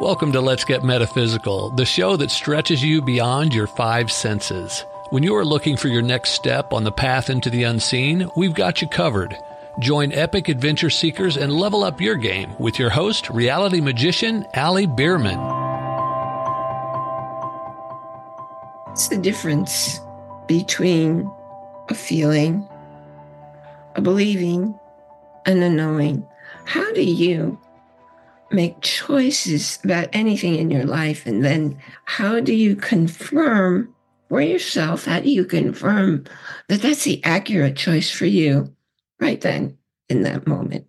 Welcome to Let's Get Metaphysical, the show that stretches you beyond your five senses. When you are looking for your next step on the path into the unseen, we've got you covered. Join epic adventure seekers and level up your game with your host, reality magician Ali Bierman. What's the difference between a feeling, a believing, and a knowing? How do you make choices about anything in your life? And then how do you confirm for yourself? How do you confirm that that's the accurate choice for you right then in that moment?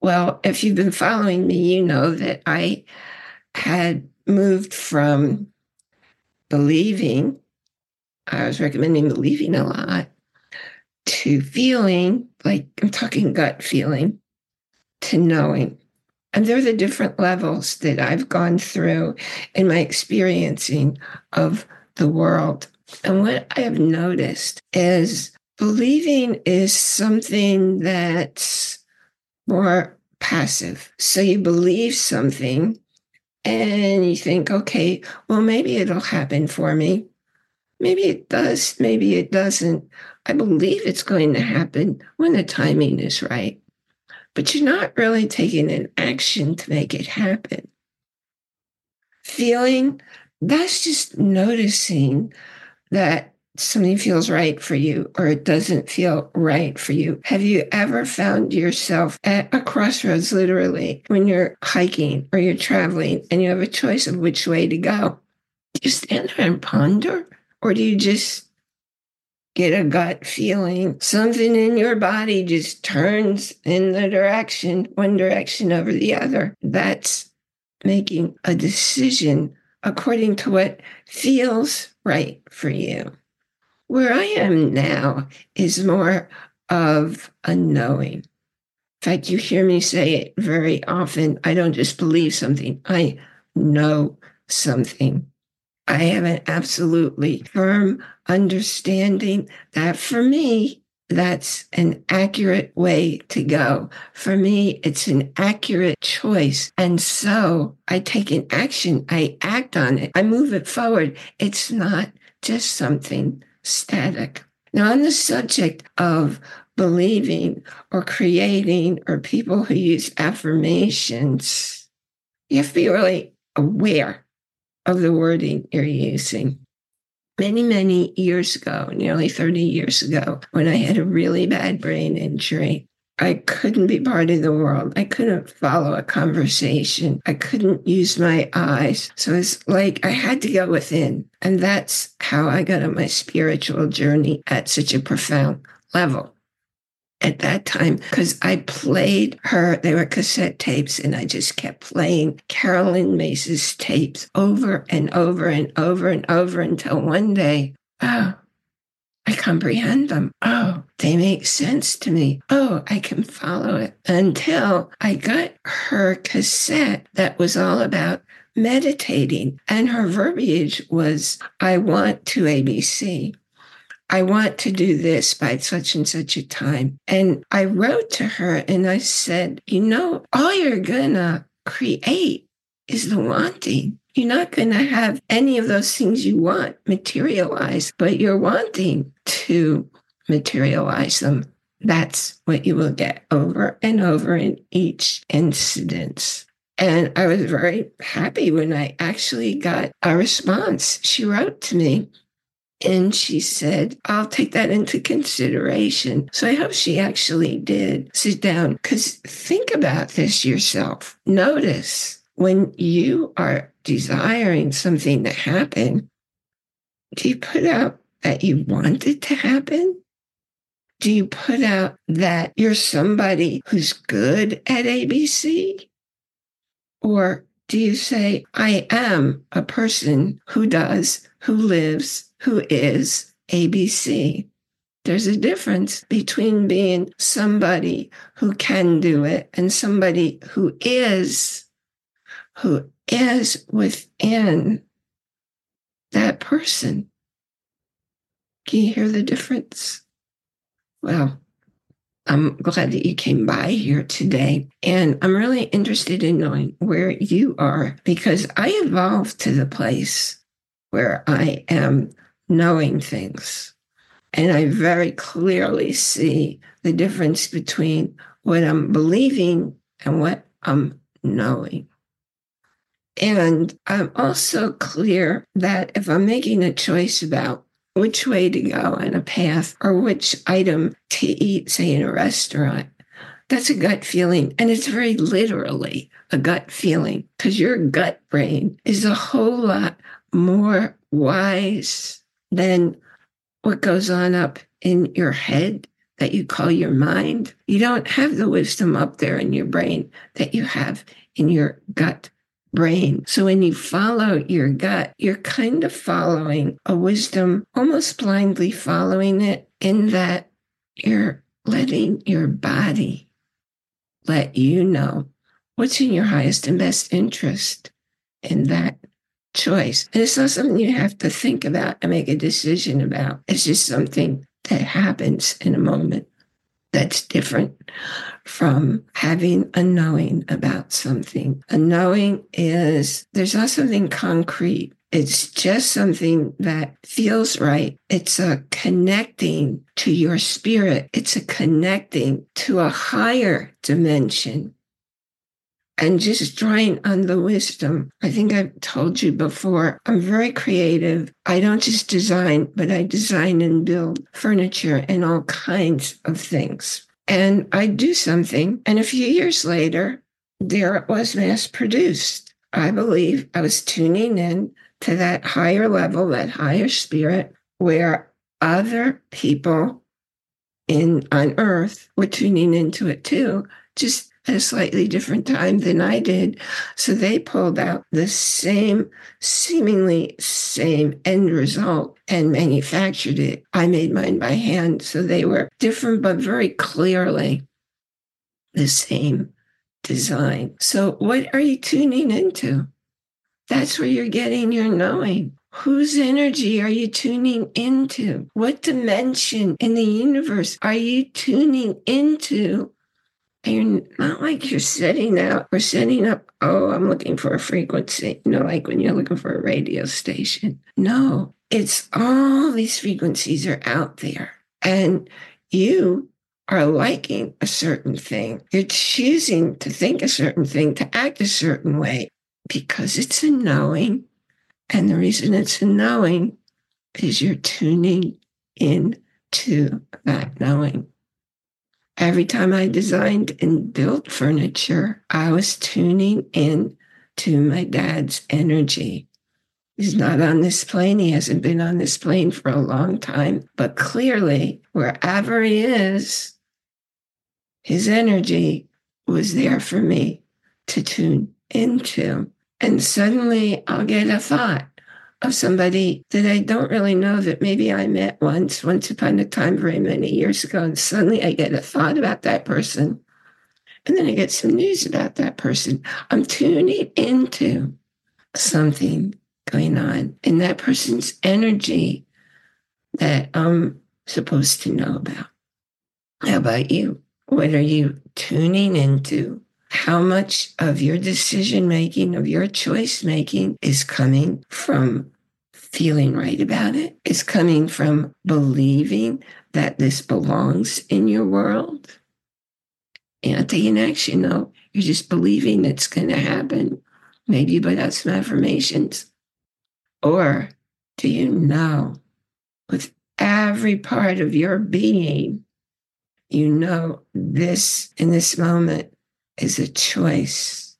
Well, if you've been following me, you know that I had moved from believing, I was recommending believing a lot, to feeling like I'm talking gut feeling, to knowing. And there are the different levels that I've gone through in my experiencing of the world. And what I have noticed is believing is something that's more passive. So you believe something and you think, okay, well, maybe it'll happen for me. Maybe it does, maybe it doesn't. I believe it's going to happen when the timing is right but you're not really taking an action to make it happen. Feeling, that's just noticing that something feels right for you or it doesn't feel right for you. Have you ever found yourself at a crossroads, literally, when you're hiking or you're traveling and you have a choice of which way to go? Do you stand there and ponder or do you just get a gut feeling. Something in your body just turns in the direction, one direction over the other. That's making a decision according to what feels right for you. Where I am now is more of a knowing. In fact, you hear me say it very often. I don't just believe something, I know something. I have an absolutely firm understanding that for me, that's an accurate way to go. For me, it's an accurate choice. And so I take an action, I act on it, I move it forward. It's not just something static. Now, on the subject of believing or creating or people who use affirmations, you have to be really aware of the wording you're using. Many, many years ago, nearly 30 years ago, when I had a really bad brain injury, I couldn't be part of the world. I couldn't follow a conversation. I couldn't use my eyes. So it's like I had to go within. And that's how I got on my spiritual journey at such a profound level at that time because I played her, they were cassette tapes, and I just kept playing Caroline Myss's tapes over and over and over and over until one day, oh, I comprehend them. Oh, they make sense to me. Oh, I can follow it until I got her cassette that was all about meditating. And her verbiage was, I want to ABC. I want to do this by such and such a time. And I wrote to her and I said, you know, all you're going to create is the wanting. You're not going to have any of those things you want materialize, but you're wanting to materialize them. That's what you will get over and over in each incident. And I was very happy when I actually got a response. She wrote to me and she said, I'll take that into consideration. So I hope she actually did sit down because think about this yourself. Notice when you are desiring something to happen, do you put out that you want it to happen? Do you put out that you're somebody who's good at ABC? Or do you say, I am a person who does, who lives, who is ABC. There's a difference between being somebody who can do it and somebody who is, who is within that person. Can you hear the difference? Well, I'm glad that you came by here today. And I'm really interested in knowing where you are because I evolved to the place where I am knowing things. And I very clearly see the difference between what I'm believing and what I'm knowing. And I'm also clear that if I'm making a choice about which way to go on a path or which item to eat, say in a restaurant, that's a gut feeling. And it's very literally a gut feeling because your gut brain is a whole lot more wise than what goes on up in your head that you call your mind. You don't have the wisdom up there in your brain that you have in your gut brain. So when you follow your gut, you're kind of following a wisdom, almost blindly following it, in that you're letting your body let you know what's in your highest and best interest in that choice. And it's not something you have to think about and make a decision about. It's just something that happens in a moment that's different from having a knowing about something. A knowing is there's not something concrete. It's just something that feels right. It's a connecting to your spirit. It's a connecting to a higher dimension and just drawing on the wisdom. I think I've told you before, I'm very creative. I don't just design, but I design and build furniture and all kinds of things. And I do something, and a few years later, there it was mass produced. I believe I was tuning in to that higher level, that higher spirit, where other people in on earth were tuning into it too, just at a slightly different time than I did. So they pulled out the same, seemingly same end result and manufactured it. I made mine by hand. So they were different, but very clearly the same design. So what are you tuning into? That's where you're getting your knowing. Whose energy are you tuning into? What dimension in the universe are you tuning into you're not like you're setting out or setting up, oh, I'm looking for a frequency, you know, like when you're looking for a radio station. No, it's all these frequencies are out there. And you are liking a certain thing. You're choosing to think a certain thing, to act a certain way because it's a knowing. And the reason it's a knowing is you're tuning in to that knowing. Every time I designed and built furniture, I was tuning in to my dad's energy. He's not on this plane. He hasn't been on this plane for a long time, but clearly, wherever he is, his energy was there for me to tune into. And suddenly I'll get a thought of somebody that I don't really know that maybe I met once, once upon a time, very many years ago. And suddenly I get a thought about that person. And then I get some news about that person. I'm tuning into something going on in that person's energy that I'm supposed to know about. How about you? What are you tuning into? How much of your decision making, of your choice making is coming from feeling right about it, is coming from believing that this belongs in your world. And until you action, know, you're just believing it's going to happen. Maybe put some affirmations. Or do you know with every part of your being, you know this in this moment is a choice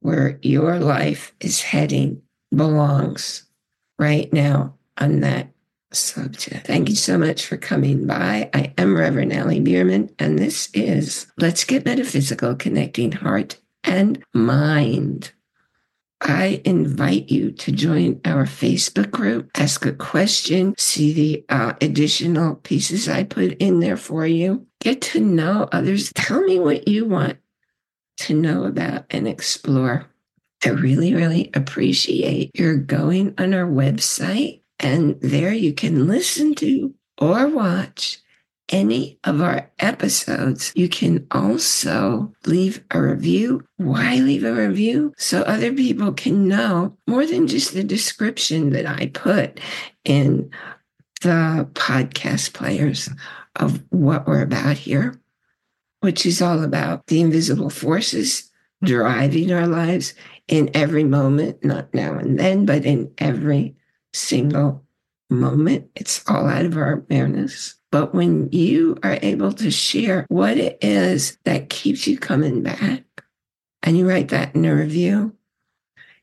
where your life is heading belongs right now on that subject. Thank you so much for coming by. I am Reverend Ali Bierman, and this is Let's Get Metaphysical Connecting Heart and Mind. I invite you to join our Facebook group, ask a question, see the uh, additional pieces I put in there for you. Get to know others. Tell me what you want to know about and explore. I really, really appreciate your going on our website, and there you can listen to or watch any of our episodes, you can also leave a review. Why leave a review? So other people can know more than just the description that I put in the podcast players of what we're about here, which is all about the invisible forces driving our lives in every moment, not now and then, but in every single moment. It's all out of our awareness. But when you are able to share what it is that keeps you coming back, and you write that in a review,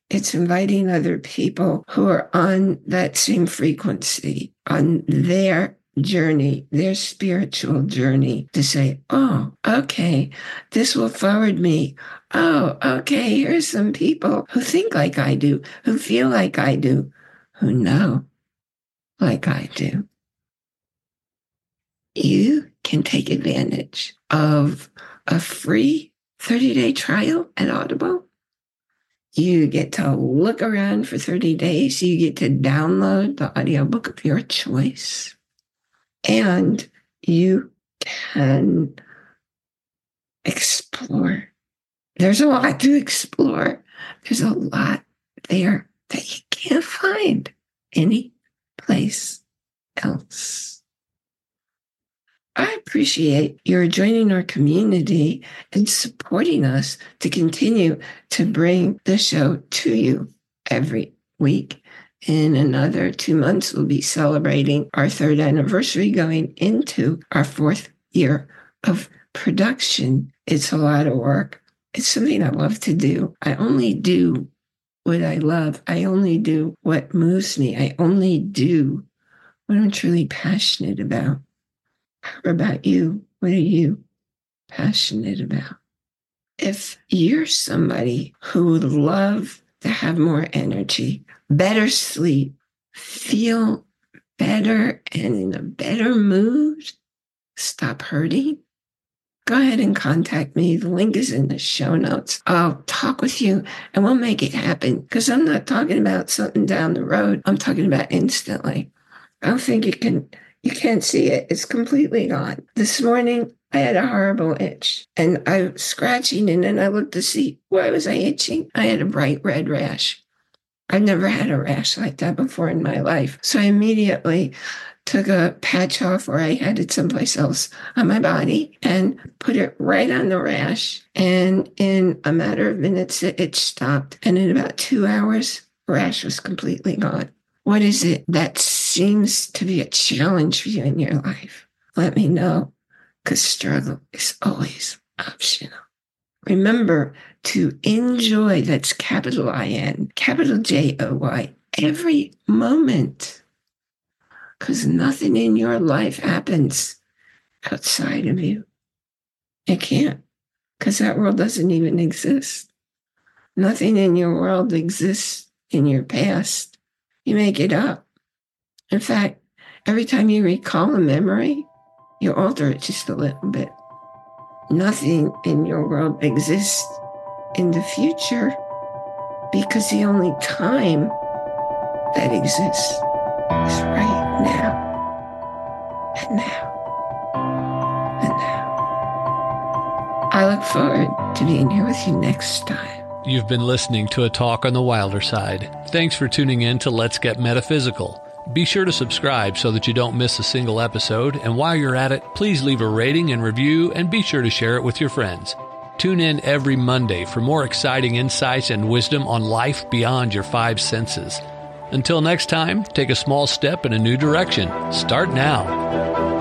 it's inviting other people who are on that same frequency, on their journey, their spiritual journey, to say, oh, okay, this will forward me. Oh, okay, here's some people who think like I do, who feel like I do, who know like I do. You can take advantage of a free 30 day trial at Audible. You get to look around for 30 days. You get to download the audiobook of your choice. And you can explore. There's a lot to explore. There's a lot there that you can't find any place else. I appreciate your joining our community and supporting us to continue to bring the show to you every week. In another two months, we'll be celebrating our third anniversary going into our fourth year of production. It's a lot of work. It's something I love to do. I only do what I love. I only do what moves me. I only do what I'm truly passionate about. How about you? What are you passionate about? If you're somebody who would love to have more energy, better sleep, feel better and in a better mood, stop hurting, go ahead and contact me. The link is in the show notes. I'll talk with you and we'll make it happen because I'm not talking about something down the road. I'm talking about instantly. I don't think you can you can't see it. It's completely gone. This morning, I had a horrible itch and I was scratching and then I looked to see why was I itching? I had a bright red rash. I've never had a rash like that before in my life. So I immediately took a patch off where I had it someplace else on my body and put it right on the rash. And in a matter of minutes, it, it stopped. And in about two hours, rash was completely gone. What is it that seems to be a challenge for you in your life? Let me know because struggle is always optional. Remember to enjoy, that's capital I N, capital J O Y, every moment. Because nothing in your life happens outside of you. It can't, because that world doesn't even exist. Nothing in your world exists in your past. You make it up. In fact, every time you recall a memory, you alter it just a little bit. Nothing in your world exists in the future because the only time that exists is right now and now and now. I look forward to being here with you next time. You've been listening to a talk on the wilder side. Thanks for tuning in to Let's Get Metaphysical. Be sure to subscribe so that you don't miss a single episode. And while you're at it, please leave a rating and review and be sure to share it with your friends. Tune in every Monday for more exciting insights and wisdom on life beyond your five senses. Until next time, take a small step in a new direction. Start now.